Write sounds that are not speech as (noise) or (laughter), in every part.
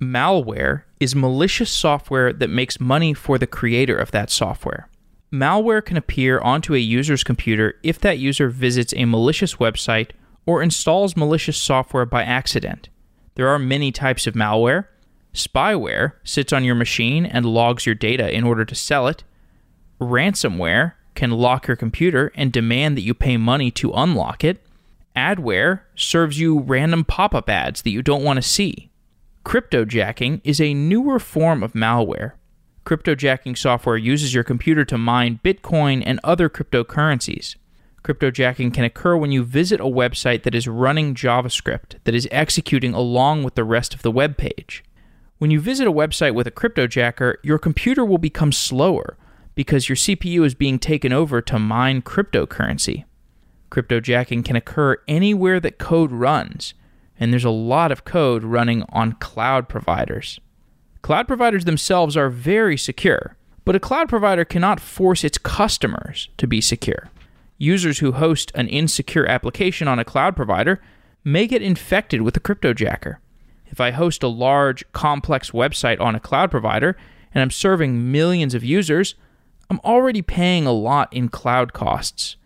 Malware is malicious software that makes money for the creator of that software. Malware can appear onto a user's computer if that user visits a malicious website or installs malicious software by accident. There are many types of malware. Spyware sits on your machine and logs your data in order to sell it. Ransomware can lock your computer and demand that you pay money to unlock it. Adware serves you random pop up ads that you don't want to see. Cryptojacking is a newer form of malware. Cryptojacking software uses your computer to mine Bitcoin and other cryptocurrencies. Cryptojacking can occur when you visit a website that is running JavaScript that is executing along with the rest of the web page. When you visit a website with a cryptojacker, your computer will become slower because your CPU is being taken over to mine cryptocurrency. Cryptojacking can occur anywhere that code runs, and there's a lot of code running on cloud providers. Cloud providers themselves are very secure, but a cloud provider cannot force its customers to be secure. Users who host an insecure application on a cloud provider may get infected with a cryptojacker. If I host a large, complex website on a cloud provider and I'm serving millions of users, I'm already paying a lot in cloud costs.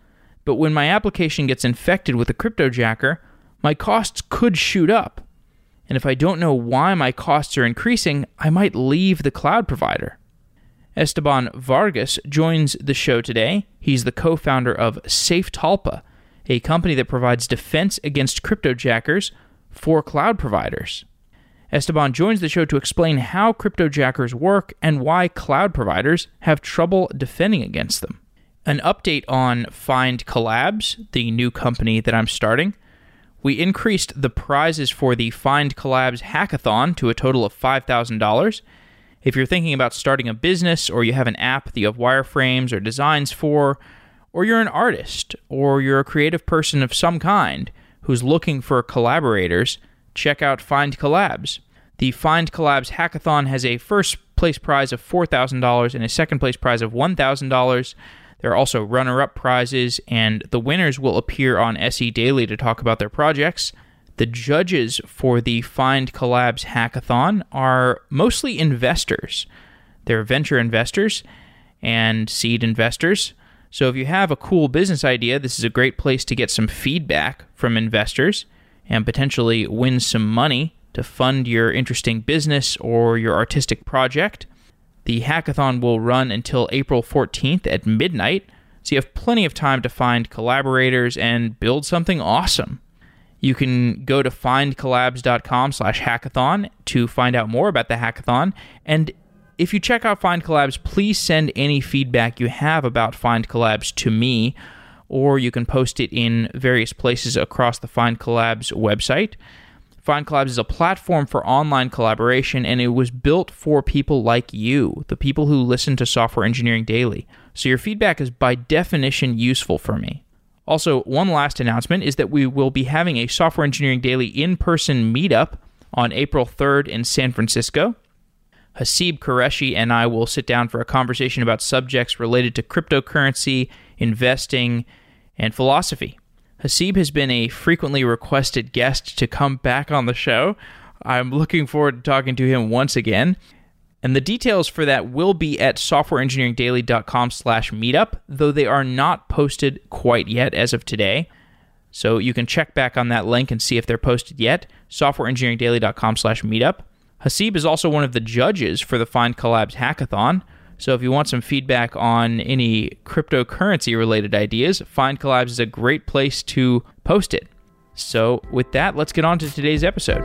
But when my application gets infected with a cryptojacker, my costs could shoot up. And if I don't know why my costs are increasing, I might leave the cloud provider. Esteban Vargas joins the show today. He's the co founder of SafeTalpa, a company that provides defense against cryptojackers for cloud providers. Esteban joins the show to explain how cryptojackers work and why cloud providers have trouble defending against them. An update on FindCollabs, the new company that I'm starting. We increased the prizes for the FindCollabs hackathon to a total of $5,000. If you're thinking about starting a business or you have an app that you have wireframes or designs for, or you're an artist or you're a creative person of some kind who's looking for collaborators, check out FindCollabs. The FindCollabs hackathon has a first place prize of $4,000 and a second place prize of $1,000. There are also runner up prizes, and the winners will appear on SE Daily to talk about their projects. The judges for the Find Collabs hackathon are mostly investors. They're venture investors and seed investors. So if you have a cool business idea, this is a great place to get some feedback from investors and potentially win some money to fund your interesting business or your artistic project. The hackathon will run until April 14th at midnight, so you have plenty of time to find collaborators and build something awesome. You can go to findcollabs.com slash hackathon to find out more about the hackathon. And if you check out FindCollabs, please send any feedback you have about FindCollabs to me, or you can post it in various places across the FindCollabs website. FindCollabs is a platform for online collaboration, and it was built for people like you, the people who listen to Software Engineering Daily. So your feedback is by definition useful for me. Also, one last announcement is that we will be having a Software Engineering Daily in person meetup on April 3rd in San Francisco. Haseeb Qureshi and I will sit down for a conversation about subjects related to cryptocurrency, investing, and philosophy. Haseeb has been a frequently requested guest to come back on the show. I'm looking forward to talking to him once again. And the details for that will be at softwareengineeringdaily.com slash meetup, though they are not posted quite yet as of today. So you can check back on that link and see if they're posted yet. softwareengineeringdaily.com slash meetup. Haseeb is also one of the judges for the FindCollabs hackathon. So if you want some feedback on any cryptocurrency related ideas, FindCollabs is a great place to post it. So with that, let's get on to today's episode.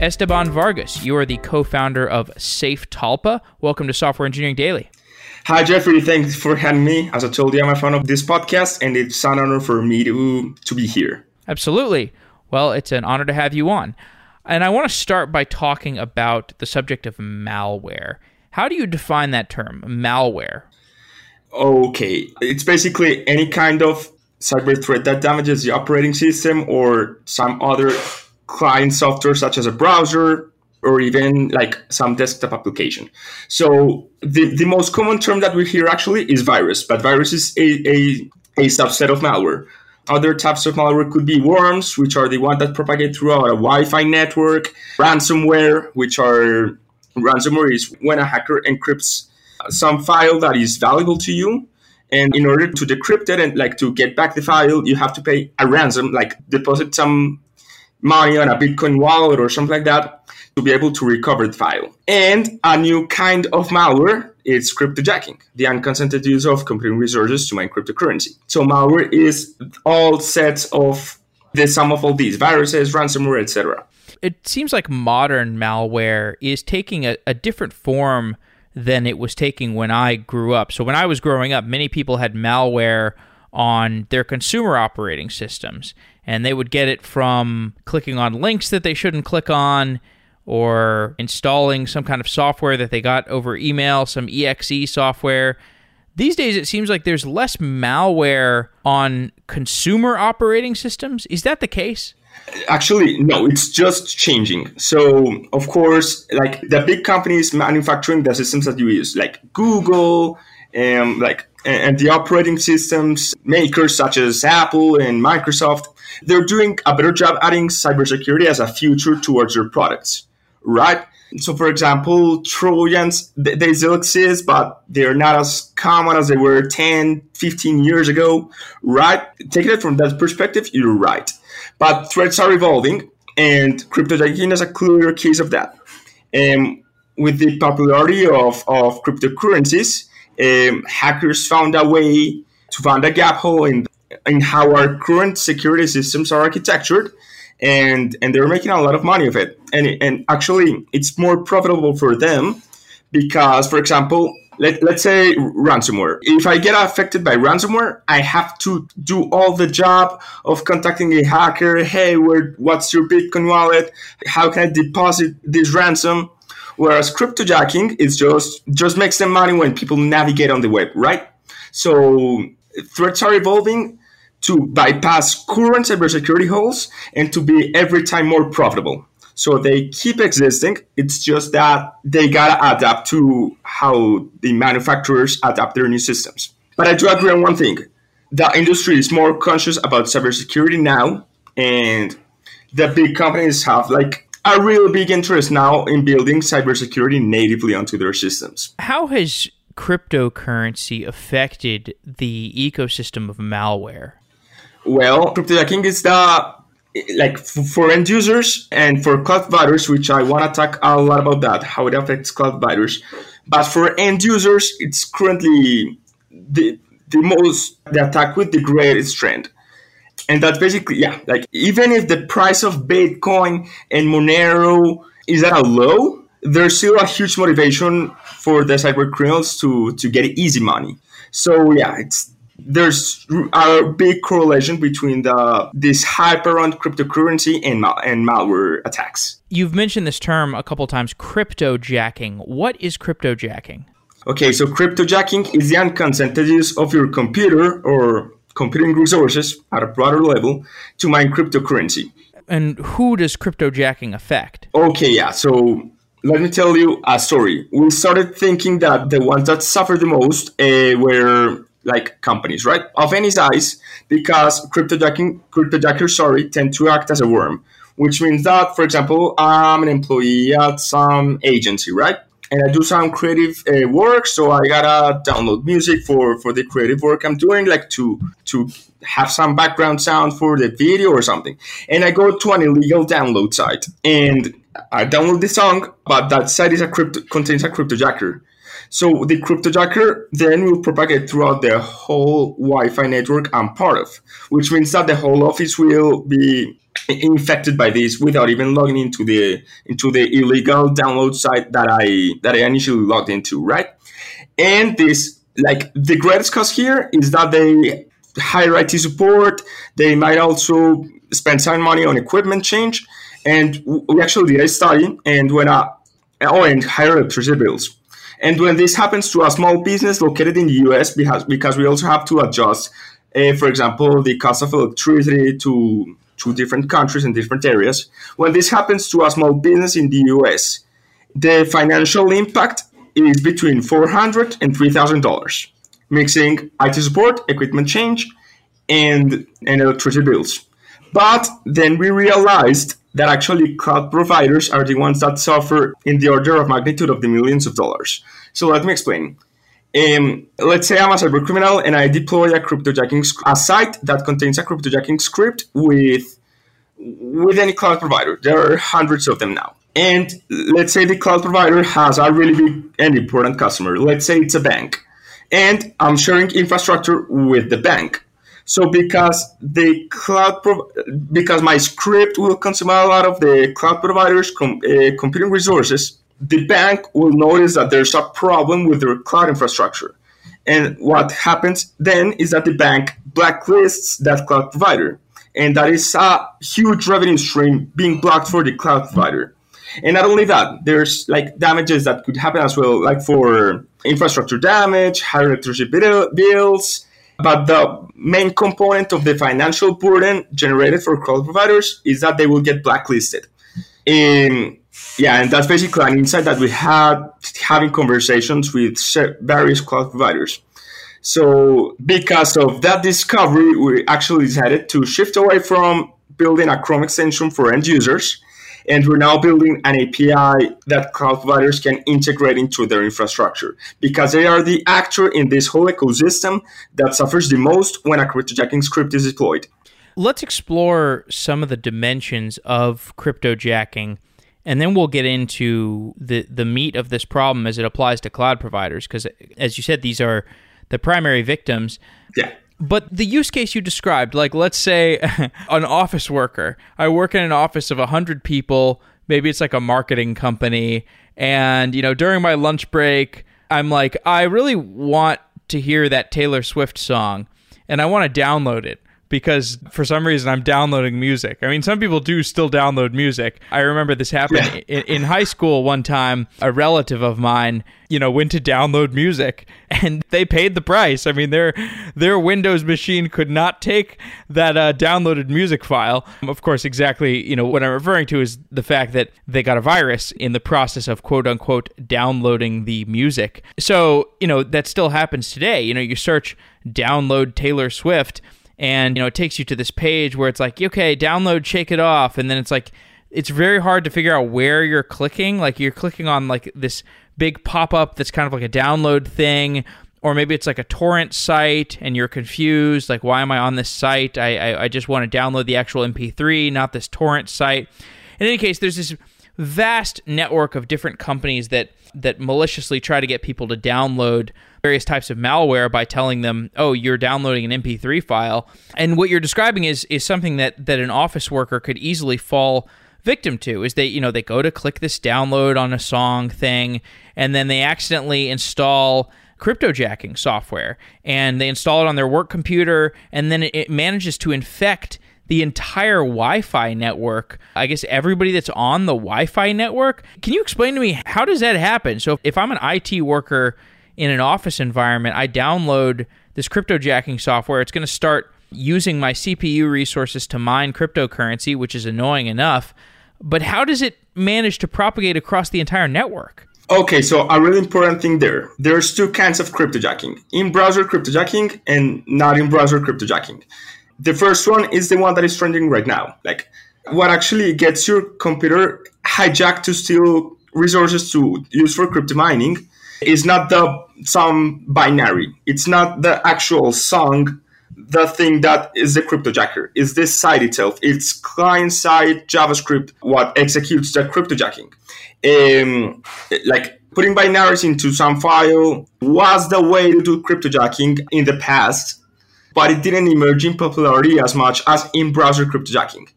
Esteban Vargas, you are the co-founder of Safe Talpa. Welcome to Software Engineering Daily. Hi, Jeffrey. Thanks for having me. As I told you, I'm a fan of this podcast, and it's an honor for me to, to be here. Absolutely. Well, it's an honor to have you on. And I want to start by talking about the subject of malware. How do you define that term, malware? Okay. It's basically any kind of cyber threat that damages the operating system or some other client software, such as a browser, or even like some desktop application. So the, the most common term that we hear actually is virus, but virus is a, a, a subset of malware. Other types of malware could be worms, which are the ones that propagate throughout a Wi-Fi network, ransomware, which are ransomware is when a hacker encrypts some file that is valuable to you and in order to decrypt it and like to get back the file you have to pay a ransom like deposit some money on a bitcoin wallet or something like that to be able to recover the file. And a new kind of malware is cryptojacking the unconsented use of computing resources to mine cryptocurrency. So malware is all sets of the sum of all these viruses ransomware etc it seems like modern malware is taking a, a different form than it was taking when I grew up. So when I was growing up, many people had malware on their consumer operating systems, and they would get it from clicking on links that they shouldn't click on or installing some kind of software that they got over email, some exe software. These days, it seems like there's less malware on consumer operating systems. Is that the case? Actually, no, it's just changing. So, of course, like the big companies manufacturing the systems that you use, like Google, and like and the operating systems makers such as Apple and Microsoft, they're doing a better job adding cybersecurity as a feature towards their products, right? So, for example, Trojans, they still exist, but they're not as common as they were 10, 15 years ago, right? Taking it from that perspective, you're right. But threats are evolving, and cryptojacking is a clear case of that. Um, with the popularity of, of cryptocurrencies, um, hackers found a way to find a gap hole in, in how our current security systems are architectured, and, and they're making a lot of money of it. And, and actually, it's more profitable for them because, for example, let, let's say ransomware. If I get affected by ransomware, I have to do all the job of contacting a hacker. Hey, where, what's your Bitcoin wallet? How can I deposit this ransom? Whereas cryptojacking is just just makes them money when people navigate on the web, right? So threats are evolving to bypass current cybersecurity holes and to be every time more profitable. So they keep existing. It's just that they gotta adapt to how the manufacturers adapt their new systems. But I do agree on one thing: the industry is more conscious about cybersecurity now, and the big companies have like a real big interest now in building cybersecurity natively onto their systems. How has cryptocurrency affected the ecosystem of malware? Well, cryptojacking is the like for end users and for cloud providers, which I want to talk a lot about that, how it affects cloud providers. But for end users, it's currently the the most the attack with the greatest trend. And that basically, yeah, like even if the price of Bitcoin and Monero is at a low, there's still a huge motivation for the cyber criminals to to get easy money. So yeah, it's there's a big correlation between the this hype around cryptocurrency and mal- and malware attacks. You've mentioned this term a couple times, cryptojacking. What is cryptojacking? Okay, so cryptojacking is the unconsented use of your computer or computing resources at a broader level to mine cryptocurrency. And who does cryptojacking affect? Okay, yeah. So let me tell you a story. We started thinking that the ones that suffered the most uh, were like companies, right? Of any size, because cryptojacking, cryptojackers, sorry, tend to act as a worm, which means that, for example, I'm an employee at some agency, right? And I do some creative uh, work, so I gotta download music for for the creative work I'm doing, like to to have some background sound for the video or something. And I go to an illegal download site, and I download the song, but that site is a crypto contains a cryptojacker. So the cryptojacker then will propagate throughout the whole Wi-Fi network I'm part of, which means that the whole office will be infected by this without even logging into the into the illegal download site that I that I initially logged into, right? And this like the greatest cost here is that they hire IT support. They might also spend some money on equipment change. And we actually did a study and when I oh and higher electricity bills and when this happens to a small business located in the US, because, we also have to adjust uh, for example, the cost of electricity to to different countries and different areas. When this happens to a small business in the US, the financial impact is between $400 and $3,000, mixing IT support, equipment change, and, and electricity bills. But then we realized that actually cloud providers are the ones that suffer in the order of magnitude of the millions of dollars. So let me explain. Um, let's say I'm a cyber criminal and I deploy a cryptojacking a site that contains a cryptojacking script with with any cloud provider. There are hundreds of them now. And let's say the cloud provider has a really big and important customer. Let's say it's a bank. And I'm sharing infrastructure with the bank. So because the cloud because my script will consume a lot of the cloud providers com- uh, computing resources, the bank will notice that there's a problem with their cloud infrastructure. And what happens then is that the bank blacklists that cloud provider. And that is a huge revenue stream being blocked for the cloud provider. And not only that, there's like damages that could happen as well, like for infrastructure damage, higher electricity bills. But the main component of the financial burden generated for cloud providers is that they will get blacklisted. In yeah, and that's basically an insight that we had having conversations with various cloud providers. So, because of that discovery, we actually decided to shift away from building a Chrome extension for end users and we're now building an API that cloud providers can integrate into their infrastructure because they are the actor in this whole ecosystem that suffers the most when a cryptojacking script is deployed. Let's explore some of the dimensions of cryptojacking and then we'll get into the the meat of this problem as it applies to cloud providers because as you said these are the primary victims. Yeah. But the use case you described, like let's say (laughs) an office worker, I work in an office of 100 people, maybe it's like a marketing company, and you know, during my lunch break, I'm like, I really want to hear that Taylor Swift song and I want to download it because for some reason I'm downloading music. I mean, some people do still download music. I remember this happened in, in, high school one time. A relative of mine, you know, went to download music and they paid the price. I mean, their their Windows machine could not take that uh, downloaded music file. Of course, exactly, you know, what I'm referring to is the fact that they got a virus in the process of quote unquote downloading the music. So, you know, that still happens today. You know, you search download Taylor Swift and you know it takes you to this page where it's like okay download shake it off. And then it's like it's very hard to figure out where you're clicking. Like you're clicking on like this big pop-up that's kind of like a download thing or maybe it's like a torrent site and you're confused like why am i on this site? I i, I just want to download the actual mp3 not this torrent site. In any case there's this vast network of different companies that that maliciously try to get people to download various types of malware by telling them, "Oh, you're downloading an MP3 file." And what you're describing is is something that that an office worker could easily fall victim to is they you know they go to click this download on a song thing and then they accidentally install cryptojacking software and they install it on their work computer and then it manages to infect the entire Wi-Fi network. I guess everybody that's on the Wi-Fi network. Can you explain to me how does that happen? So if I'm an IT worker in an office environment, I download this cryptojacking software. It's going to start using my CPU resources to mine cryptocurrency, which is annoying enough. But how does it manage to propagate across the entire network? Okay, so a really important thing there. There's two kinds of cryptojacking in browser cryptojacking and not in browser cryptojacking. The first one is the one that is trending right now. Like, what actually gets your computer hijacked to steal resources to use for crypto mining is not the some binary. It's not the actual song, the thing that is the cryptojacker. It's this site itself. It's client side JavaScript what executes the cryptojacking. Um, like putting binaries into some file was the way to do cryptojacking in the past, but it didn't emerge in popularity as much as in browser cryptojacking.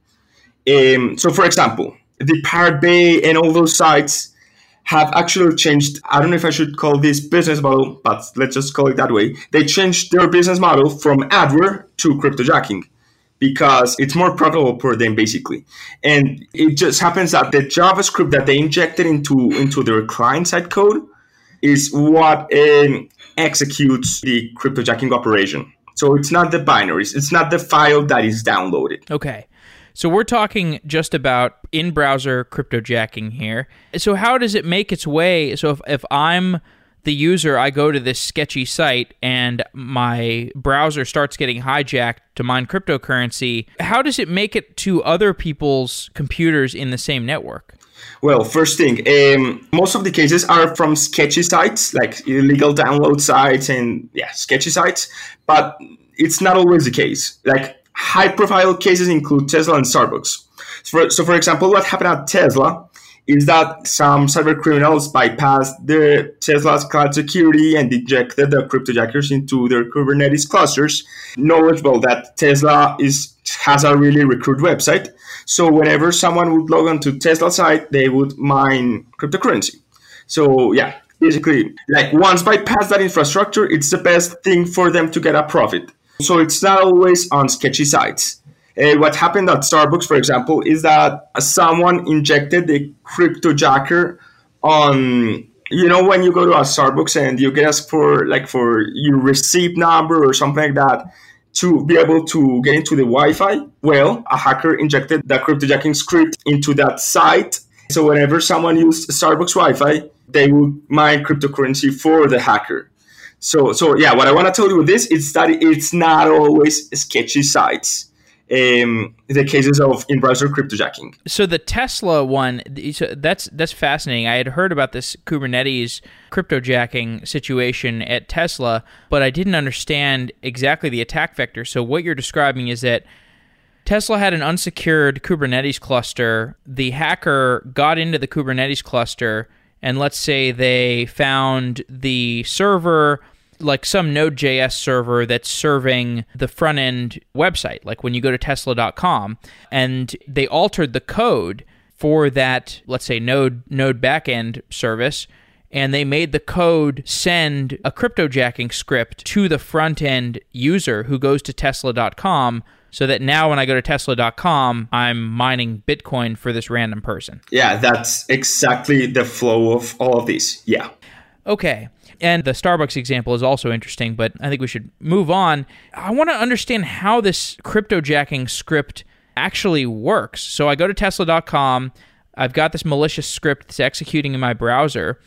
Um, so, for example, the Pirate Bay and all those sites have actually changed. I don't know if I should call this business model, but let's just call it that way. They changed their business model from adware to cryptojacking because it's more profitable for them basically. And it just happens that the JavaScript that they injected into into their client side code is what um, executes the cryptojacking operation. So it's not the binaries, it's not the file that is downloaded. Okay. So we're talking just about in browser cryptojacking here. So how does it make its way? So if, if I'm the user, I go to this sketchy site and my browser starts getting hijacked to mine cryptocurrency. How does it make it to other people's computers in the same network? Well, first thing, um, most of the cases are from sketchy sites, like illegal download sites and yeah, sketchy sites. But it's not always the case. Like high profile cases include Tesla and Starbucks. So for, so for example, what happened at Tesla is that some cyber criminals bypassed the Tesla's cloud security and injected the cryptojackers into their Kubernetes clusters, knowledgeable that Tesla is has a really recruit website. So whenever someone would log on to Tesla site, they would mine cryptocurrency. So yeah, basically, like once bypass that infrastructure, it's the best thing for them to get a profit. So it's not always on sketchy sites. Uh, what happened at Starbucks, for example, is that someone injected the cryptojacker on you know when you go to a Starbucks and you get asked for like for your receipt number or something like that to be able to get into the Wi-Fi. Well, a hacker injected the cryptojacking script into that site. So whenever someone used Starbucks Wi-Fi, they would mine cryptocurrency for the hacker. So, so yeah, what I want to tell you with this is that it's not always sketchy sites. Um, the cases of in-browser cryptojacking. So the Tesla one, that's that's fascinating. I had heard about this Kubernetes cryptojacking situation at Tesla, but I didn't understand exactly the attack vector. So what you're describing is that Tesla had an unsecured Kubernetes cluster. The hacker got into the Kubernetes cluster, and let's say they found the server like some Node.js server that's serving the front end website, like when you go to tesla.com, and they altered the code for that, let's say Node Node backend service, and they made the code send a cryptojacking script to the front end user who goes to tesla.com so that now when I go to tesla.com, I'm mining Bitcoin for this random person. Yeah, that's exactly the flow of all of these. Yeah. Okay. And the Starbucks example is also interesting, but I think we should move on. I want to understand how this cryptojacking script actually works. So I go to tesla.com, I've got this malicious script that's executing in my browser.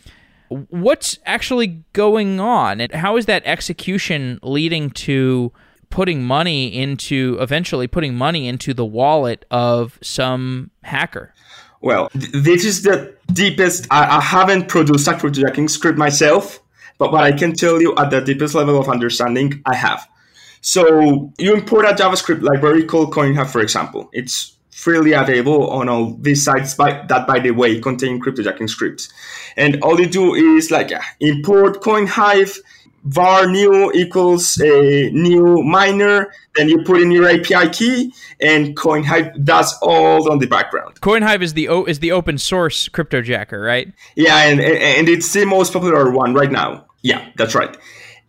What's actually going on? And how is that execution leading to putting money into eventually putting money into the wallet of some hacker? Well, th- this is the deepest. I, I haven't produced a cryptojacking script myself, but what I can tell you at the deepest level of understanding, I have. So you import a JavaScript library called CoinHive, for example. It's freely available on all these sites by, that, by the way, contain cryptojacking scripts. And all you do is like uh, import CoinHive, var new equals a new miner, then you put in your API key, and CoinHive does all on the background. CoinHive is the o- is the open source cryptojacker, right? Yeah, and and it's the most popular one right now. Yeah, that's right.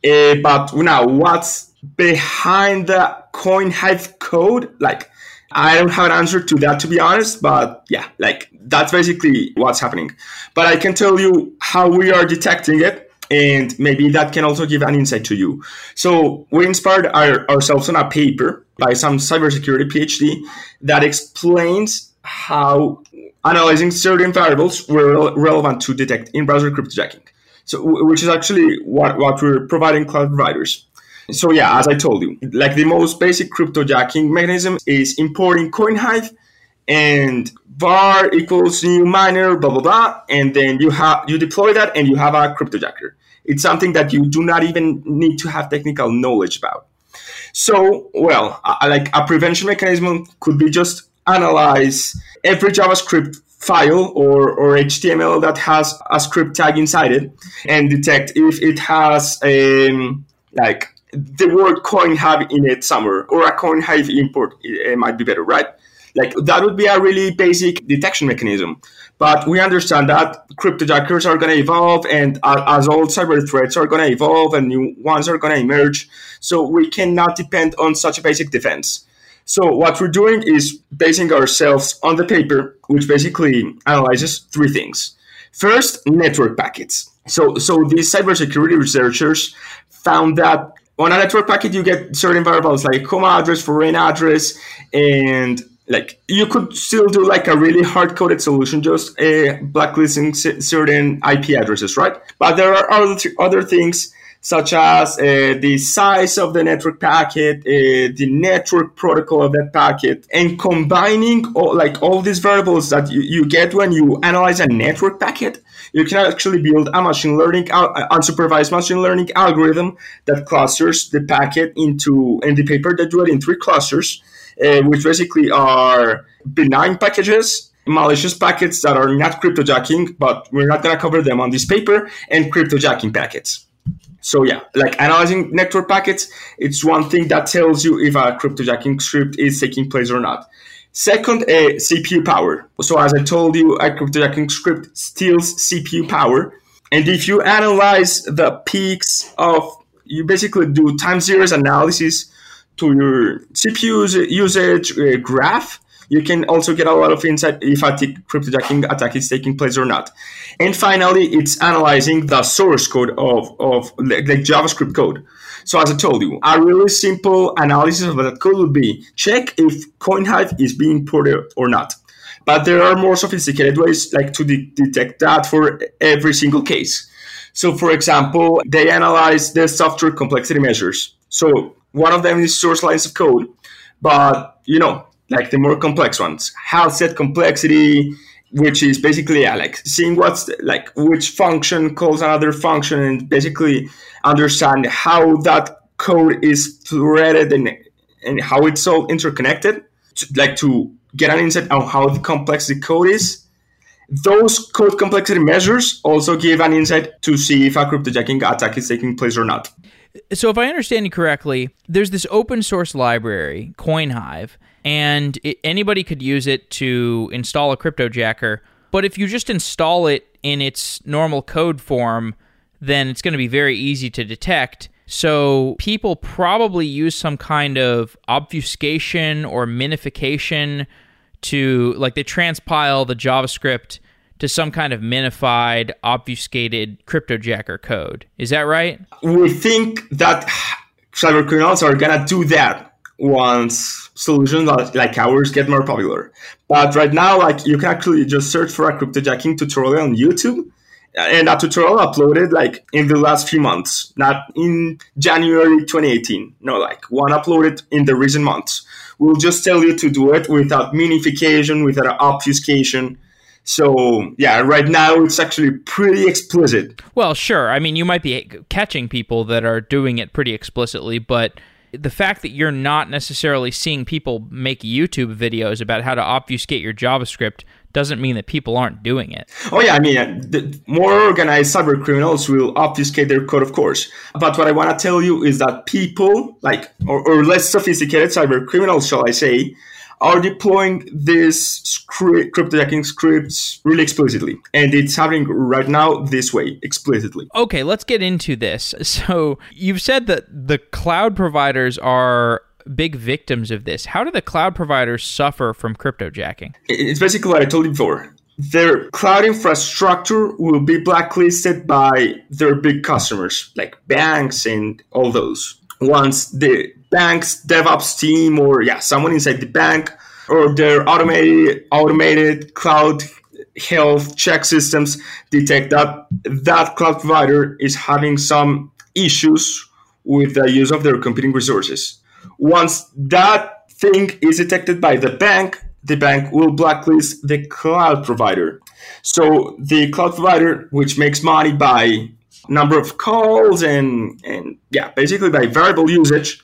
Uh, but now, what's behind the coin CoinHive code? Like, I don't have an answer to that, to be honest. But yeah, like that's basically what's happening. But I can tell you how we are detecting it, and maybe that can also give an insight to you. So we inspired our, ourselves on a paper by some cybersecurity PhD that explains how analyzing certain variables were relevant to detect in-browser cryptojacking. So, which is actually what, what we're providing cloud providers. So yeah, as I told you, like the most basic cryptojacking mechanism is importing CoinHive and var equals new miner, blah blah blah, and then you have you deploy that and you have a cryptojacker. It's something that you do not even need to have technical knowledge about. So, well, like a prevention mechanism could be just analyze every JavaScript file or, or HTML that has a script tag inside it and detect if it has a um, like the word CoinHive in it somewhere or a CoinHive import it, might be better, right? Like that would be a really basic detection mechanism. But we understand that cryptojackers are going to evolve, and as all cyber threats are going to evolve and new ones are going to emerge, so we cannot depend on such a basic defense. So what we're doing is basing ourselves on the paper, which basically analyzes three things. First, network packets. So, so these cybersecurity researchers found that on a network packet, you get certain variables like home address, foreign address, and like you could still do like a really hard coded solution, just uh, blacklisting certain IP addresses, right? But there are other, other things such as uh, the size of the network packet, uh, the network protocol of that packet, and combining all, like all these variables that you, you get when you analyze a network packet, you can actually build a machine learning, uh, unsupervised machine learning algorithm that clusters the packet into, in the paper that do it in three clusters, uh, which basically are benign packages malicious packets that are not cryptojacking, but we're not going to cover them on this paper, and cryptojacking packets. So yeah, like analyzing network packets, it's one thing that tells you if a cryptojacking script is taking place or not. Second, uh, CPU power. So as I told you, a cryptojacking script steals CPU power. And if you analyze the peaks of, you basically do time series analysis to your CPU usage uh, graph, you can also get a lot of insight if a cryptojacking attack is taking place or not. And finally, it's analyzing the source code of, of like, like JavaScript code. So as I told you, a really simple analysis of that code would be check if CoinHive is being ported or not. But there are more sophisticated ways like to de- detect that for every single case. So for example, they analyze the software complexity measures. So one of them is source lines of code, but you know, like the more complex ones. Halstead complexity, which is basically yeah, like seeing what's like which function calls another function and basically understand how that code is threaded and, and how it's all interconnected, to, like to get an insight on how complex the code is. Those code complexity measures also give an insight to see if a cryptojacking attack is taking place or not. So, if I understand you correctly, there's this open source library, CoinHive, and it, anybody could use it to install a cryptojacker. But if you just install it in its normal code form, then it's going to be very easy to detect. So people probably use some kind of obfuscation or minification to, like, they transpile the JavaScript to some kind of minified, obfuscated cryptojacker code. Is that right? We think that cybercriminals are to do that once solutions like ours get more popular. But right now, like you can actually just search for a cryptojacking tutorial on YouTube. And that tutorial uploaded like in the last few months, not in January 2018. No, like one uploaded in the recent months. We'll just tell you to do it without minification, without obfuscation. So yeah, right now it's actually pretty explicit. Well, sure. I mean, you might be catching people that are doing it pretty explicitly, but the fact that you're not necessarily seeing people make YouTube videos about how to obfuscate your JavaScript doesn't mean that people aren't doing it. Oh yeah, I mean, more organized cyber criminals will obfuscate their code, of course. But what I want to tell you is that people, like, or, or less sophisticated cyber criminals, shall I say, are deploying this script, cryptojacking scripts really explicitly. And it's happening right now this way, explicitly. Okay, let's get into this. (laughs) So you've said that the cloud providers are big victims of this. How do the cloud providers suffer from cryptojacking? It's basically what I told you before. Their cloud infrastructure will be blacklisted by their big customers, like banks and all those. Once the bank's DevOps team or yeah, someone inside the bank or their automated automated cloud health check systems detect that that cloud provider is having some issues with the use of their computing resources. Once that thing is detected by the bank, the bank will blacklist the cloud provider. So the cloud provider, which makes money by number of calls and and yeah, basically by variable usage,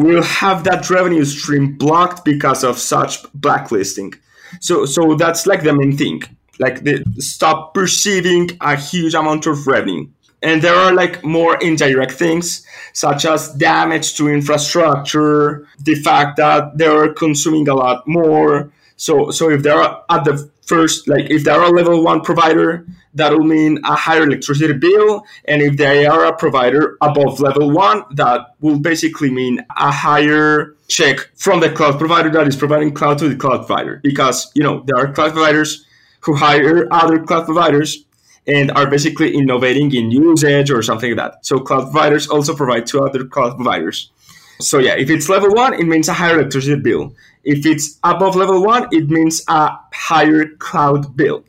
will have that revenue stream blocked because of such blacklisting. So so that's like the main thing. Like they stop perceiving a huge amount of revenue. And there are like more indirect things, such as damage to infrastructure, the fact that they are consuming a lot more. So so if they're at the first, like if they're a level one provider, that will mean a higher electricity bill. And if they are a provider above level one, that will basically mean a higher check from the cloud provider that is providing cloud to the cloud provider. Because, you know, there are cloud providers who hire other cloud providers and are basically innovating in usage or something like that. So cloud providers also provide to other cloud providers. So yeah, if it's level one, it means a higher electricity bill. If it's above level one, it means a higher cloud bill.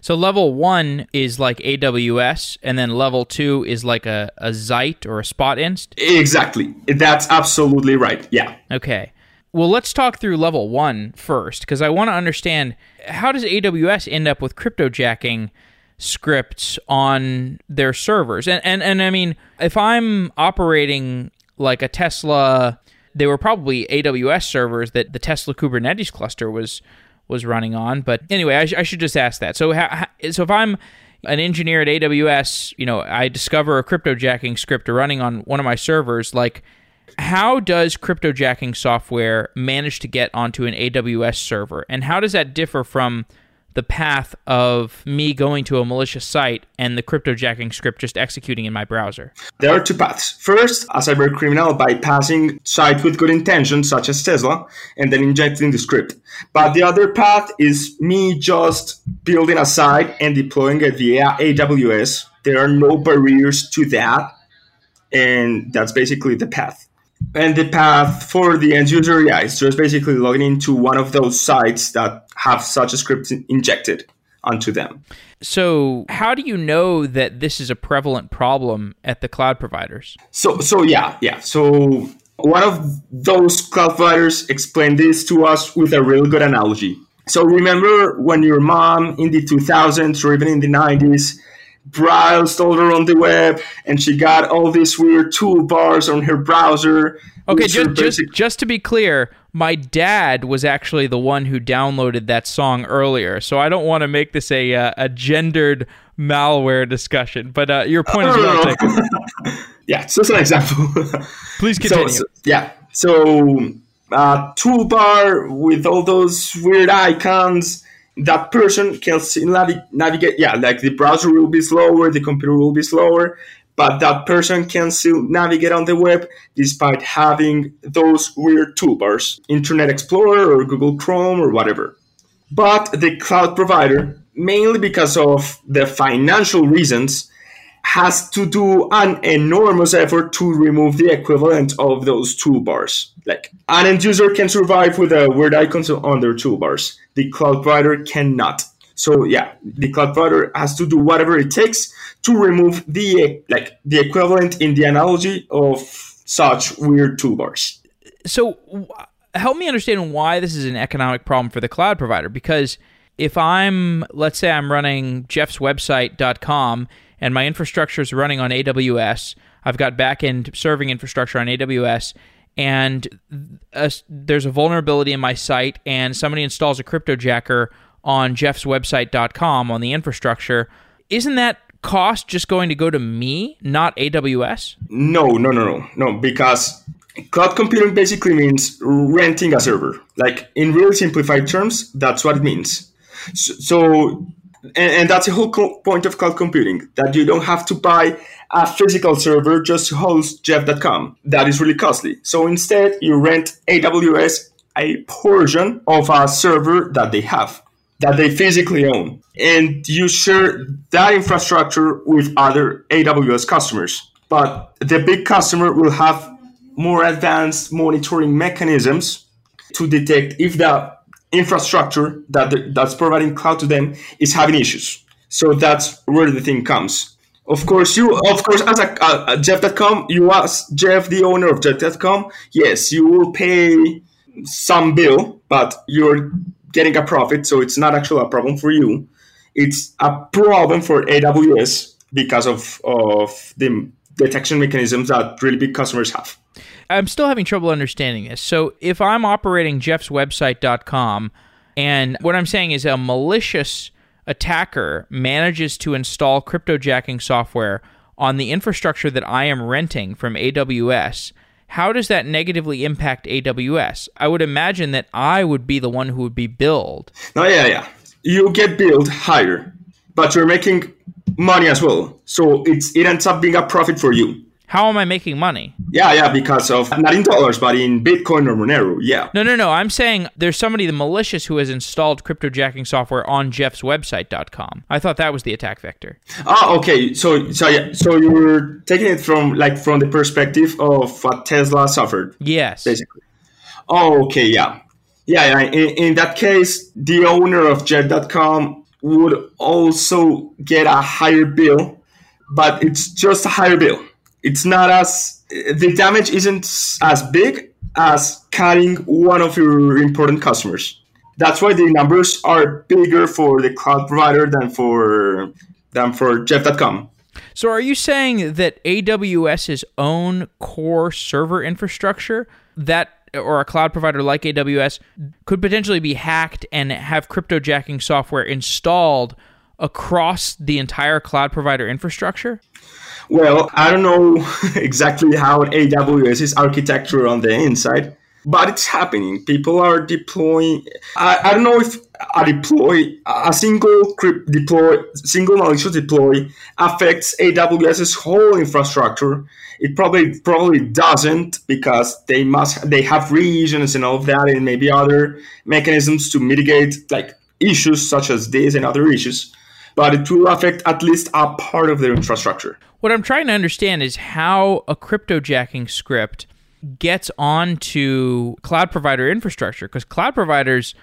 So level one is like AWS, and then level two is like a, a Zeit or a Spotinst? Exactly. That's absolutely right. Yeah. Okay. Well, let's talk through level one first, because I want to understand how does AWS end up with cryptojacking scripts on their servers? And, and and I mean, if I'm operating like a Tesla, they were probably AWS servers that the Tesla Kubernetes cluster was was running on. But anyway, I, sh- I should just ask that. So, so if I'm an engineer at AWS, you know, I discover a cryptojacking script running on one of my servers, like how does cryptojacking software manage to get onto an AWS server? And how does that differ from the path of me going to a malicious site and the cryptojacking script just executing in my browser? There are two paths. First, a cyber criminal bypassing site with good intentions, such as Tesla, and then injecting the script. But the other path is me just building a site and deploying it via AWS. There are no barriers to that. And that's basically the path. And the path for the end user, yeah, it's just basically logging into one of those sites that have such a script injected onto them. So, how do you know that this is a prevalent problem at the cloud providers? So, so yeah, yeah. So, one of those cloud providers explained this to us with a real good analogy. So, remember when your mom in the 2000s or even in the 90s browsed all around the web and she got all these weird toolbars on her browser. Okay, just, just, just to be clear, my dad was actually the one who downloaded that song earlier, so I don't want to make this a uh, a gendered malware discussion. But uh, your point is well (laughs) taken. yeah, so it's an example. Please (laughs) continue. So, so, yeah, so uh, toolbar with all those weird icons that person can navi- navigate. Yeah, like the browser will be slower, the computer will be slower, but that person can still navigate on the web despite having those weird toolbars, Internet Explorer or Google Chrome or whatever. But the cloud provider, mainly because of the financial reasons, has to do an enormous effort to remove the equivalent of those toolbars. Like an end user can survive with a weird icons on their toolbars. The cloud provider cannot. So yeah, the cloud provider has to do whatever it takes to remove the like the equivalent in the analogy of such weird toolbars. So help me understand why this is an economic problem for the cloud provider because if I'm let's say I'm running jeffswebsite.com and my infrastructure is running on AWS. I've got backend serving infrastructure on AWS, and a, there's a vulnerability in my site, and somebody installs a cryptojacker on jeffswebsite.com on the infrastructure. Isn't that cost just going to go to me, not AWS? No, no, no, no, no, because cloud computing basically means renting a server. Like in really simplified terms, that's what it means. So, so and, and that's the whole co- point of cloud computing that you don't have to buy a physical server just to host jeff.com. That is really costly. So instead, you rent AWS a portion of a server that they have, that they physically own. And you share that infrastructure with other AWS customers. But the big customer will have more advanced monitoring mechanisms to detect if the infrastructure that that's providing cloud to them is having issues. So that's where the thing comes. Of course, you of course as a, a, a Jeff.com, you ask Jeff, the owner of Jeff.com, yes, you will pay some bill, but you're getting a profit, so it's not actually a problem for you. It's a problem for AWS because of of the detection mechanisms that really big customers have. I'm still having trouble understanding this. So if I'm operating jeffswebsite.com and what I'm saying is a malicious attacker manages to install cryptojacking software on the infrastructure that I am renting from AWS, how does that negatively impact AWS? I would imagine that I would be the one who would be billed. Oh, yeah, yeah. You get billed higher, but you're making money as well. So it's it ends up being a profit for you. How am I making money? Yeah, yeah, because of not in dollars, but in Bitcoin or Monero. Yeah. No, no, no. I'm saying there's somebody the malicious who has installed cryptojacking software on Jeff's website.com. I thought that was the attack vector. Ah, okay. So, so yeah, so you're taking it from like from the perspective of what Tesla suffered. Yes. Basically. Oh, okay. Yeah. Yeah. yeah. In, in that case, the owner of Jet.com would also get a higher bill, but it's just a higher bill it's not as the damage isn't as big as cutting one of your important customers. That's why the numbers are bigger for the cloud provider than for than for Jeff.com. So are you saying that AWS's own core server infrastructure that or a cloud provider like AWS could potentially be hacked and have cryptojacking software installed across the entire cloud provider infrastructure? Well, I don't know (laughs) exactly how AWS is architecture on the inside, but it's happening. People are deploying. I, I don't know if a deploy, a single crypt deploy, single malicious deploy affects AWS's whole infrastructure. It probably probably doesn't because they must they have regions and all of that, and maybe other mechanisms to mitigate like issues such as this and other issues. But it will affect at least a part of their infrastructure. What I'm trying to understand is how a cryptojacking script gets onto cloud provider infrastructure because cloud providers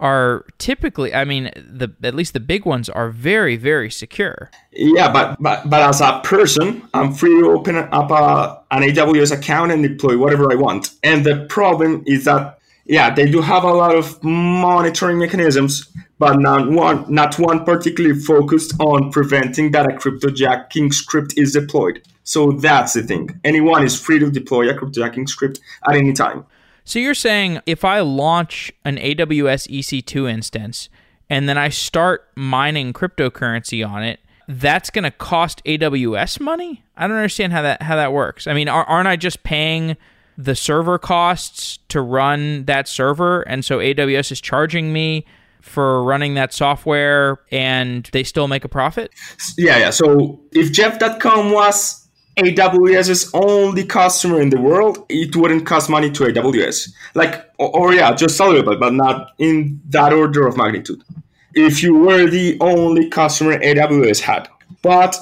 are typically i mean the at least the big ones are very very secure. Yeah but but, but as a person i'm free to open up a, an aws account and deploy whatever i want. And the problem is that yeah, they do have a lot of monitoring mechanisms, but not one, not one particularly focused on preventing that a cryptojacking script is deployed. So that's the thing. Anyone is free to deploy a cryptojacking script at any time. So you're saying if I launch an AWS EC2 instance and then I start mining cryptocurrency on it, that's going to cost AWS money? I don't understand how that how that works. I mean, aren't I just paying the server costs to run that server. And so AWS is charging me for running that software and they still make a profit? Yeah, yeah. So if Jeff.com was AWS's only customer in the world, it wouldn't cost money to AWS. Like, or, or yeah, just a little bit, but not in that order of magnitude. If you were the only customer AWS had. But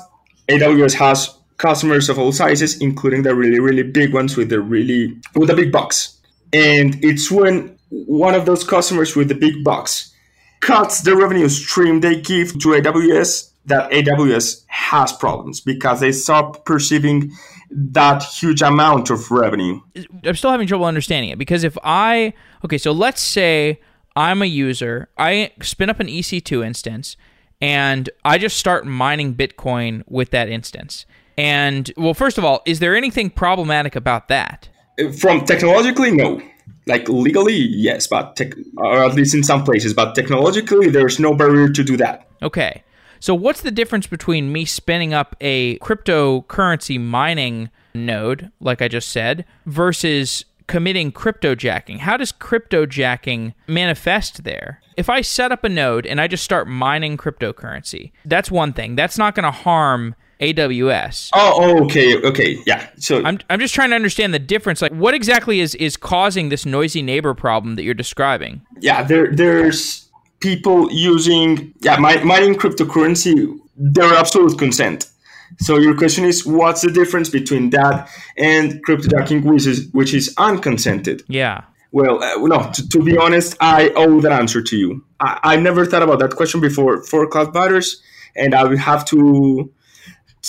AWS has customers of all sizes, including the really, really big ones with the really with the big box. And it's when one of those customers with the big box cuts the revenue stream they give to AWS that AWS has problems because they stop perceiving that huge amount of revenue. I'm still having trouble understanding it because if I okay, so let's say I'm a user, I spin up an EC2 instance and I just start mining Bitcoin with that instance. And well, first of all, is there anything problematic about that? From technologically, no. Like legally, yes, but tech, or at least in some places, but technologically, there's no barrier to do that. Okay. So, what's the difference between me spinning up a cryptocurrency mining node, like I just said, versus committing cryptojacking? How does cryptojacking manifest there? If I set up a node and I just start mining cryptocurrency, that's one thing. That's not going to harm AWS. Oh, okay, okay, yeah. So I'm I'm just trying to understand the difference. Like, what exactly is is causing this noisy neighbor problem that you're describing? Yeah, there there's people using yeah mining cryptocurrency their absolute consent. So your question is, what's the difference between that and cryptojacking, which is which is unconsented? Yeah. Well, uh, no. To, to, be honest, I owe that answer to you. I, I never thought about that question before for cloud providers, and I will have to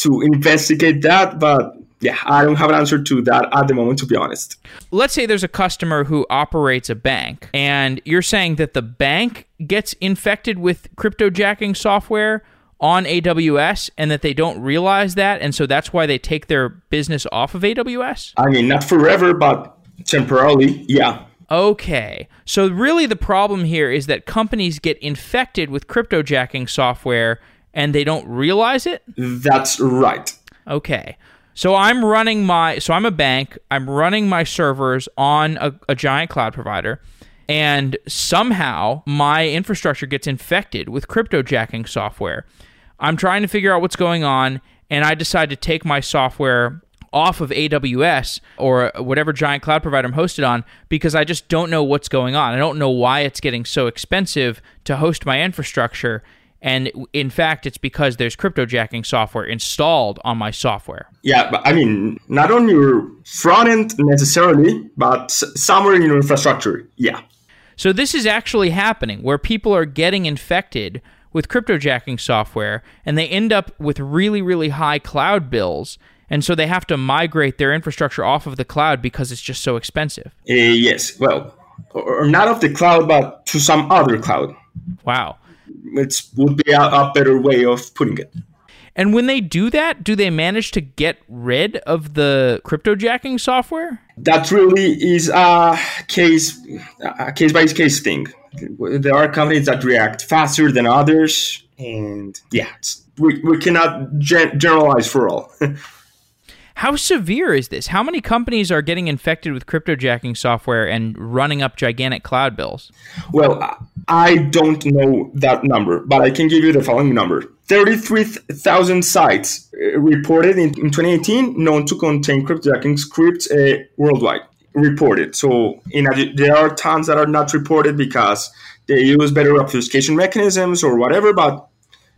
to investigate that, but yeah, I don't have an answer to that at the moment, to be honest. Let's say there's a customer who operates a bank, and you're saying that the bank gets infected with cryptojacking software on AWS and that they don't realize that, and so that's why they take their business off of AWS? I mean, not forever, but temporarily, yeah. Okay. So, really, the problem here is that companies get infected with cryptojacking software and they don't realize it? That's right. Okay. So I'm running my so I'm a bank, I'm running my servers on a, a giant cloud provider and somehow my infrastructure gets infected with cryptojacking software. I'm trying to figure out what's going on and I decide to take my software off of AWS or whatever giant cloud provider I'm hosted on because I just don't know what's going on. I don't know why it's getting so expensive to host my infrastructure. And in fact, it's because there's cryptojacking software installed on my software. Yeah, but I mean, not on your front end necessarily, but somewhere in your infrastructure. Yeah. So this is actually happening where people are getting infected with cryptojacking software and they end up with really, really high cloud bills. And so they have to migrate their infrastructure off of the cloud because it's just so expensive. Uh, yes. Well, or not of the cloud, but to some other cloud. Wow. It would be a, a better way of putting it. And when they do that, do they manage to get rid of the cryptojacking software? That really is a case a case by case thing. There are companies that react faster than others, and yeah, we, we cannot gen- generalize for all. (laughs) How severe is this? How many companies are getting infected with cryptojacking software and running up gigantic cloud bills? Well, I don't know that number, but I can give you the following number 33,000 sites uh, reported in, in 2018 known to contain cryptojacking scripts uh, worldwide. Reported. So, in a, there are tons that are not reported because they use better obfuscation mechanisms or whatever, but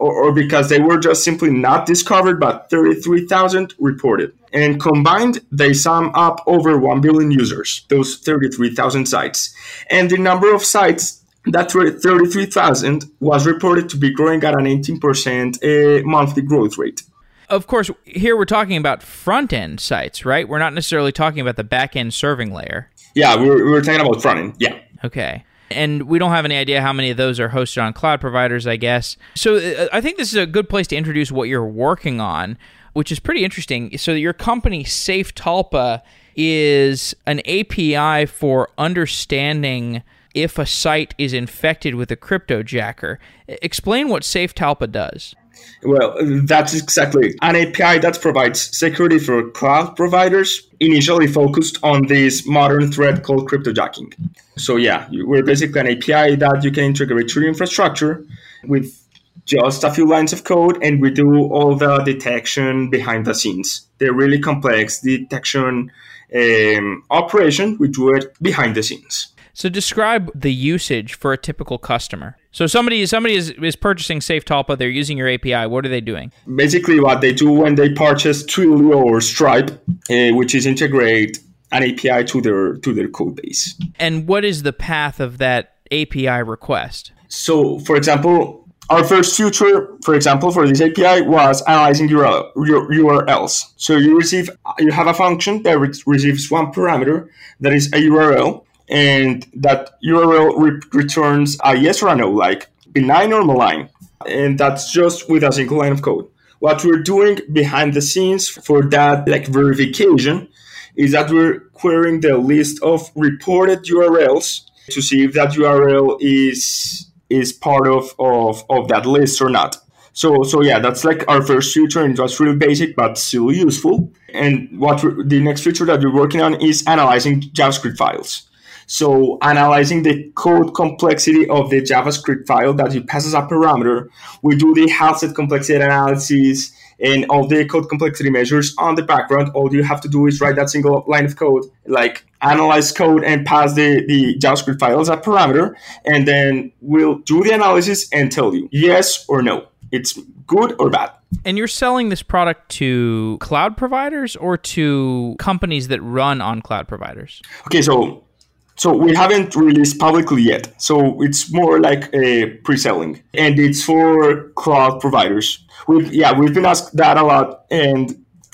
or, or because they were just simply not discovered, but 33,000 reported. And combined, they sum up over 1 billion users, those 33,000 sites. And the number of sites that were 33,000 was reported to be growing at an 18% uh, monthly growth rate. Of course, here we're talking about front end sites, right? We're not necessarily talking about the back end serving layer. Yeah, we were, we were talking about front end. Yeah. Okay. And we don't have any idea how many of those are hosted on cloud providers, I guess. So uh, I think this is a good place to introduce what you're working on, which is pretty interesting. So your company, SafeTalpa, is an API for understanding if a site is infected with a cryptojacker. Explain what SafeTalpa does. Well, that's exactly an API that provides security for cloud providers, initially focused on this modern threat called cryptojacking. So, yeah, we're basically an API that you can integrate to your infrastructure with just a few lines of code, and we do all the detection behind the scenes. They're really complex detection um, operation, we do it behind the scenes. So describe the usage for a typical customer. So somebody somebody is, is purchasing SafeTalpa, they're using your API. What are they doing? Basically, what they do when they purchase Twilio or Stripe, uh, which is integrate an API to their to their code base. And what is the path of that API request? So, for example, our first feature, for example, for this API was analyzing URL, URLs. So you receive you have a function that re- receives one parameter that is a URL and that URL re- returns a yes or a no, like benign or malign. And that's just with a single line of code. What we're doing behind the scenes for that like verification is that we're querying the list of reported URLs to see if that URL is is part of, of, of that list or not. So so yeah, that's like our first feature, and that's really basic but still useful. And what the next feature that we're working on is analyzing JavaScript files. So analyzing the code complexity of the JavaScript file that you pass as a parameter, we do the Halstead complexity analysis and all the code complexity measures on the background. All you have to do is write that single line of code, like analyze code and pass the, the JavaScript file as a parameter, and then we'll do the analysis and tell you yes or no. It's good or bad. And you're selling this product to cloud providers or to companies that run on cloud providers? Okay, so so we haven't released publicly yet. So it's more like a pre-selling, and it's for cloud providers. We've yeah, we've been asked that a lot, and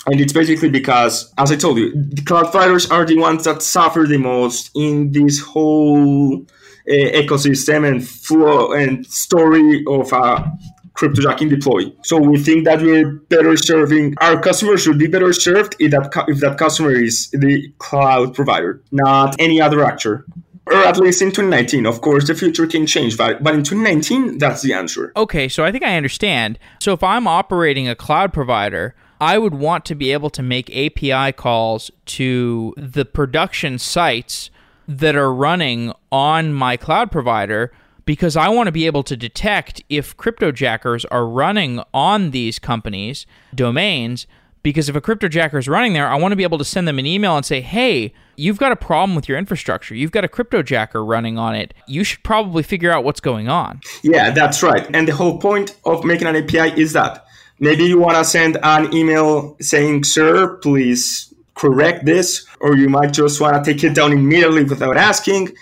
and it's basically because, as I told you, the cloud providers are the ones that suffer the most in this whole uh, ecosystem and flow and story of a cryptojacking deploy. So we think that we're better serving our customers should be better served if that if that customer is the cloud provider, not any other actor. Or at least in 2019. Of course, the future can change, but, but in 2019, that's the answer. Okay, so I think I understand. So if I'm operating a cloud provider, I would want to be able to make API calls to the production sites that are running on my cloud provider because I want to be able to detect if cryptojackers are running on these companies' domains because if a cryptojacker is running there, I want to be able to send them an email and say, "Hey, you've got a problem with your infrastructure. You've got a cryptojacker running on it. You should probably figure out what's going on." Yeah, that's right. And the whole point of making an API is that maybe you want to send an email saying, "Sir, please correct this," or you might just want to take it down immediately without asking.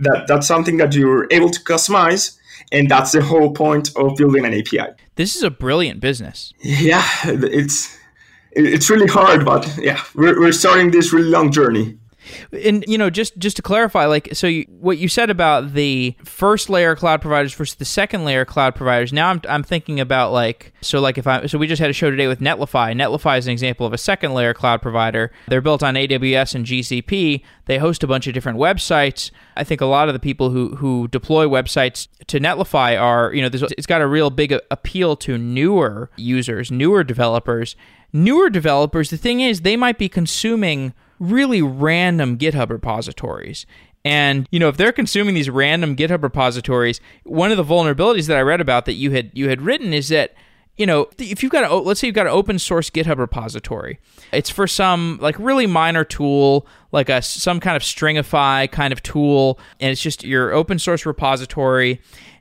That that's something that you're able to customize and that's the whole point of building an API. This is a brilliant business. Yeah, it's it's really hard, but yeah, we're, we're starting this really long journey and you know just just to clarify like so you, what you said about the first layer cloud providers versus the second layer cloud providers now I'm, I'm thinking about like so like if i so we just had a show today with netlify. Netlify is an example of a second layer cloud provider. They're built on aws and gcp they host a bunch of different websites. I think a lot of the people who who deploy websites to netlify are you know it's got a real big appeal to newer users newer developers newer developers the thing is they might be consuming really random GitHub repositories. And you know, if they're consuming these random GitHub repositories, one of the vulnerabilities that I read about that you had you had written is that you know, if you've got a let's say you've got an open source GitHub repository, it's for some like really minor tool, like a some kind of stringify kind of tool, and it's just your open source repository.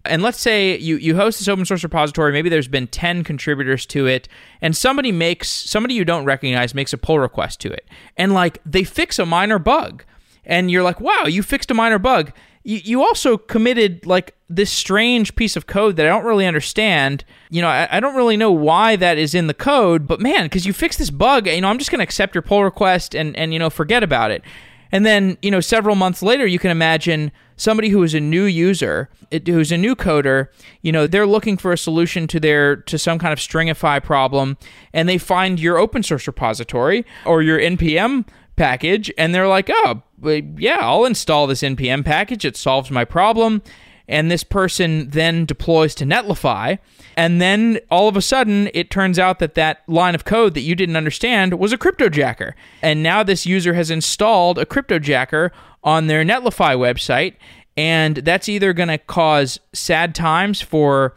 And let's say you you host this open source repository, maybe there's been 10 contributors to it, and somebody makes somebody you don't recognize makes a pull request to it. And like they fix a minor bug. And you're like, "Wow, you fixed a minor bug." you, you also committed like this strange piece of code that I don't really understand. You know, I, I don't really know why that is in the code, but man, because you fixed this bug, you know, I'm just going to accept your pull request and, and, you know, forget about it. And then, you know, several months later, you can imagine somebody who is a new user, who's a new coder, you know, they're looking for a solution to their to some kind of stringify problem, and they find your open source repository or your npm package, and they're like, oh, yeah, I'll install this npm package. It solves my problem. And this person then deploys to Netlify. And then all of a sudden, it turns out that that line of code that you didn't understand was a cryptojacker. And now this user has installed a cryptojacker on their Netlify website. And that's either going to cause sad times for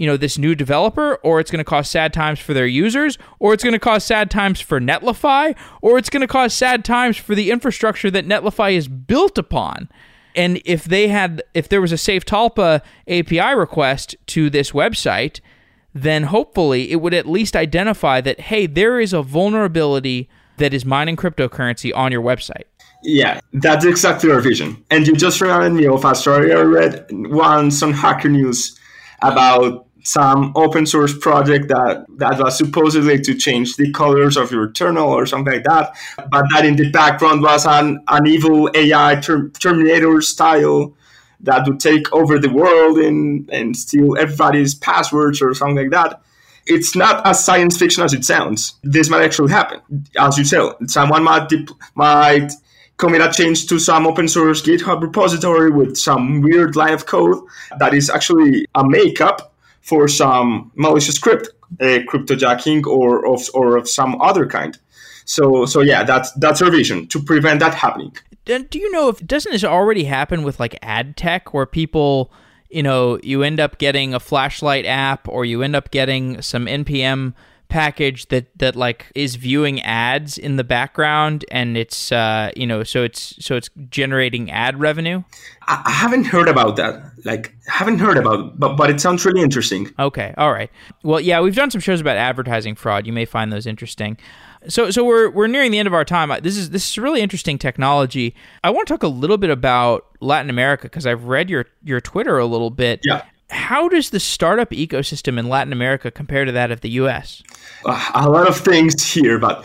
you know this new developer or it's going to cause sad times for their users or it's going to cause sad times for netlify or it's going to cause sad times for the infrastructure that netlify is built upon and if they had if there was a SafeTalpa api request to this website then hopefully it would at least identify that hey there is a vulnerability that is mining cryptocurrency on your website yeah, that's exactly our vision. And you just reminded me of a story I read once on Hacker News about some open source project that, that was supposedly to change the colors of your terminal or something like that, but that in the background was an, an evil AI ter- Terminator style that would take over the world and, and steal everybody's passwords or something like that. It's not as science fiction as it sounds. This might actually happen. As you tell, someone might, dip- might commit a change to some open source GitHub repository with some weird line of code that is actually a makeup for some malicious script, uh, cryptojacking, or of or of some other kind. So so yeah, that's that's our vision to prevent that happening. Do you know if doesn't this already happen with like ad tech where people you know you end up getting a flashlight app or you end up getting some npm package that that like is viewing ads in the background and it's uh you know so it's so it's generating ad revenue? I, I haven't heard about that. Like haven't heard about it, but but it sounds really interesting. Okay all right. Well yeah we've done some shows about advertising fraud. You may find those interesting. So so we're we're nearing the end of our time. This is this is really interesting technology. I want to talk a little bit about Latin America because I've read your your Twitter a little bit. Yeah how does the startup ecosystem in Latin America compare to that of the US? Uh, a lot of things here, but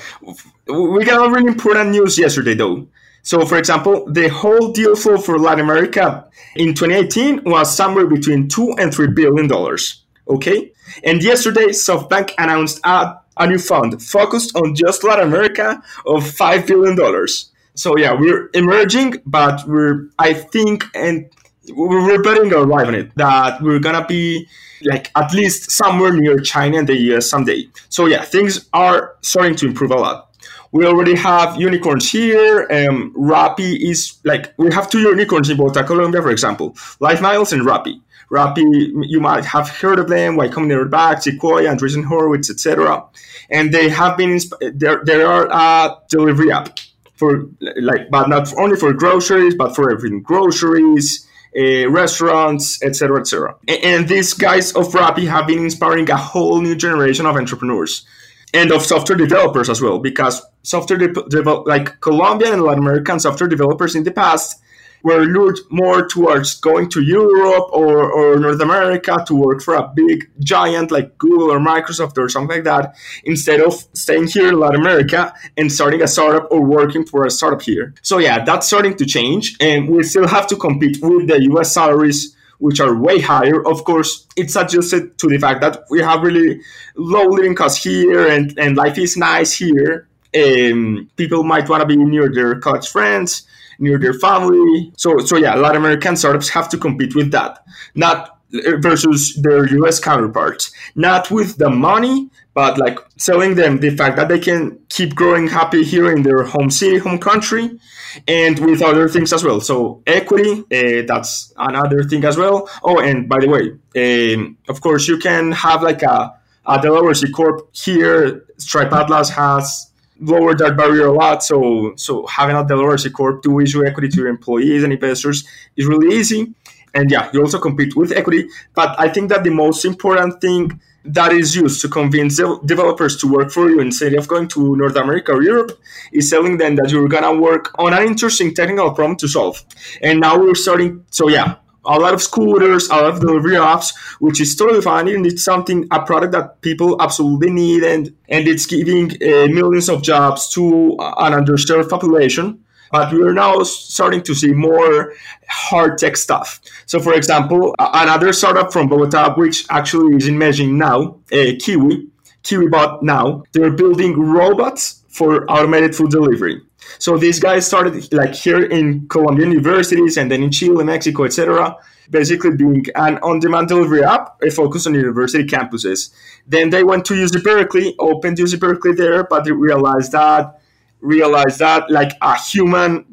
we got a really important news yesterday, though. So, for example, the whole deal flow for Latin America in 2018 was somewhere between two and three billion dollars. Okay, and yesterday SoftBank announced a, a new fund focused on just Latin America of five billion dollars. So yeah, we're emerging, but we're I think and we're betting our life on it that we're gonna be like at least somewhere near China and the US someday. So yeah, things are starting to improve a lot. we already have unicorns here. Um, Rappi is like we have two unicorns in Bogota, Colombia, for example, LifeMiles and Rappi. Rappi, you might have heard of them, Y Combinator Back, Sequoia, Andreessen Horowitz, etc. And they have been there. There are a delivery app for like, but not only for groceries, but for everything, groceries, uh, restaurants, etc., etc. And, and, these guys of Rappi have been inspiring a whole new generation of entrepreneurs and of software developers as well, because software de- like Colombian and Latin American software developers in the past were lured more towards going to Europe or, or North America to work for a big giant like Google or Microsoft or something like that, instead of staying here in Latin America and starting a startup or working for a startup here. So yeah, that's starting to change, and we still have to compete with the US salaries which are way higher. Of course, it's adjusted to the fact that we have really low living costs here and, and life is nice here. Um, people might want to be near their college friends near their family. So, so yeah, Latin American startups have to compete with that, not versus their US counterparts, not with the money, but like selling them the fact that they can keep growing happy here in their home city, home country, and with other things as well. So equity, uh, that's another thing as well. Oh, and by the way, um, of course, you can have like a, a Delaware C corp here. Stripe Atlas has lowered that barrier a lot. So so having a Delaware C corp to issue equity to your employees and investors is really easy. And yeah, you also compete with equity. But I think that the most important thing that is used to convince developers to work for you instead of going to North America or Europe is telling them that you're gonna work on an interesting technical problem to solve. And now we're starting. So yeah, a lot of scooters, a lot of delivery apps, which is totally fine. And it's something, a product that people absolutely need, and and it's giving uh, millions of jobs to an underserved population. But we are now starting to see more hard tech stuff. So, for example, another startup from Bogota, which actually is in Medellin now, uh, Kiwi, KiwiBot now, they're building robots for automated food delivery. So these guys started like here in Colombian universities and then in Chile, Mexico, etc. Basically being an on-demand delivery app, a focus on university campuses. Then they went to UC Berkeley, opened UC Berkeley there, but they realized that realized that like a human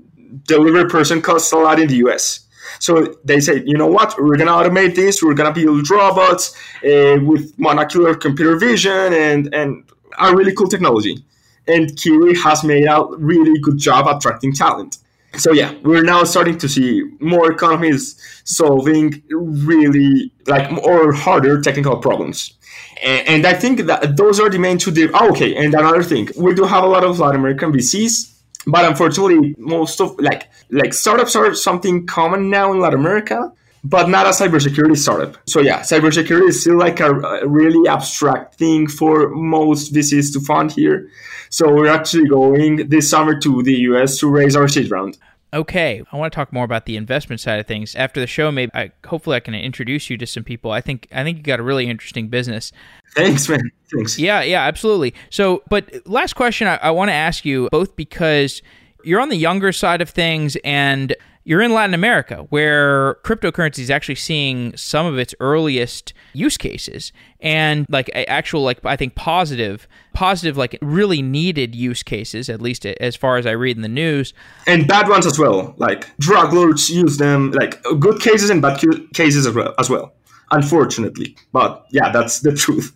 delivery person costs a lot in the US. So they said, you know what? We're gonna automate this. We're gonna build robots uh, with monocular computer vision and and a really cool technology and Kiwi has made a really good job attracting talent. So yeah, we're now starting to see more economies solving really like more harder technical problems. And, and I think that those are the main two. Oh, okay, and another thing, we do have a lot of Latin American VCs, but unfortunately, most of like like startups are something common now in Latin America but not a cybersecurity startup. So yeah, cybersecurity is still like a, a, really abstract thing for most VCs to fund here. So we're actually going this summer to the US to raise our seed round. Okay, I want to talk more about the investment side of things after the show. Maybe I, hopefully I can introduce you to some people. I think I think you got a really interesting business. Thanks, man. Thanks. Yeah, yeah, absolutely. So, but last question I, I want to ask you both because you're on the younger side of things and you're in Latin America, where cryptocurrency is actually seeing some of its earliest use cases and like actual, like I think positive, positive, like really needed use cases, at least as far as I read in the news. And bad ones as well. Like drug lords use them, like good cases and bad cases as well. As well, unfortunately. But yeah, that's the (laughs) truth.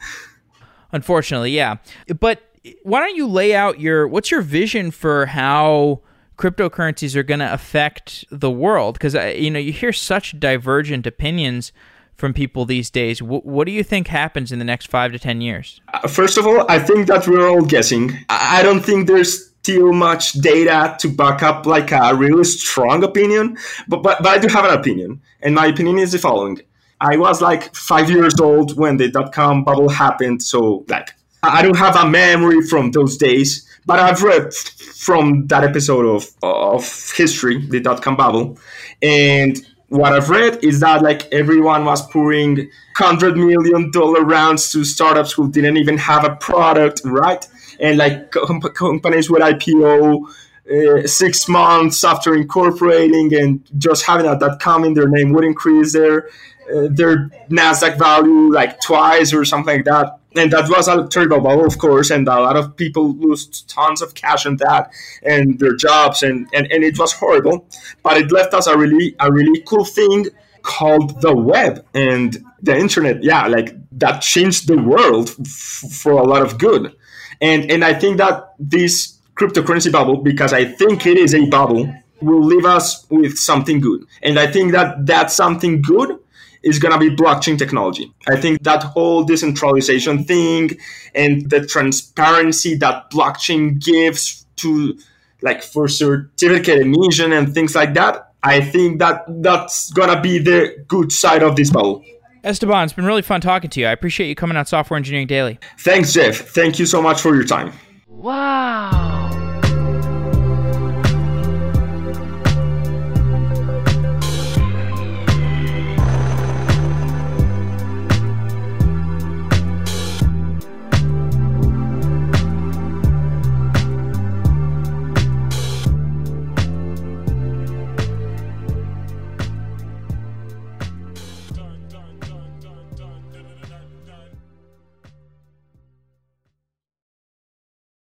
Unfortunately, yeah. But why don't you lay out your what's your vision for how cryptocurrencies are going to affect the world because uh, you know you hear such divergent opinions from people these days. W- what do you think happens in the next five to ten years? Uh, first of all i think that we're all guessing. I don't think there's still much data to back up like a really strong opinion but, but, but i do have an opinion and my opinion is the following. I was like five years old when the dot-com bubble happened so like i don't have a memory from those days but I've read from that episode of of history, the dot com bubble, and what I've read is that like everyone was pouring hundred million dollar rounds to startups who didn't even have a product, right? And like com- companies would IPO uh, six months after incorporating and just having a dot .com in their name would increase their uh, their Nasdaq value like twice or something like that. And that was a terrible bubble, of course, and a lot of people lose tons of cash on that and their jobs, and, and, and it was horrible. But it left us a really a really cool thing called the web and the internet. Yeah, like that changed the world f- for a lot of good. And and I think that this cryptocurrency bubble, because I think it is a bubble, will leave us with something good. And I think that that something good is going to be blockchain technology. I think that whole decentralization thing and the transparency that blockchain gives to like for certificate emission and things like that, I think that that's going to be the good side of this bubble. Esteban, it's been really fun talking to you. I appreciate you coming on Software Engineering Daily. Thanks, Jeff. Thank you so much for your time. Wow.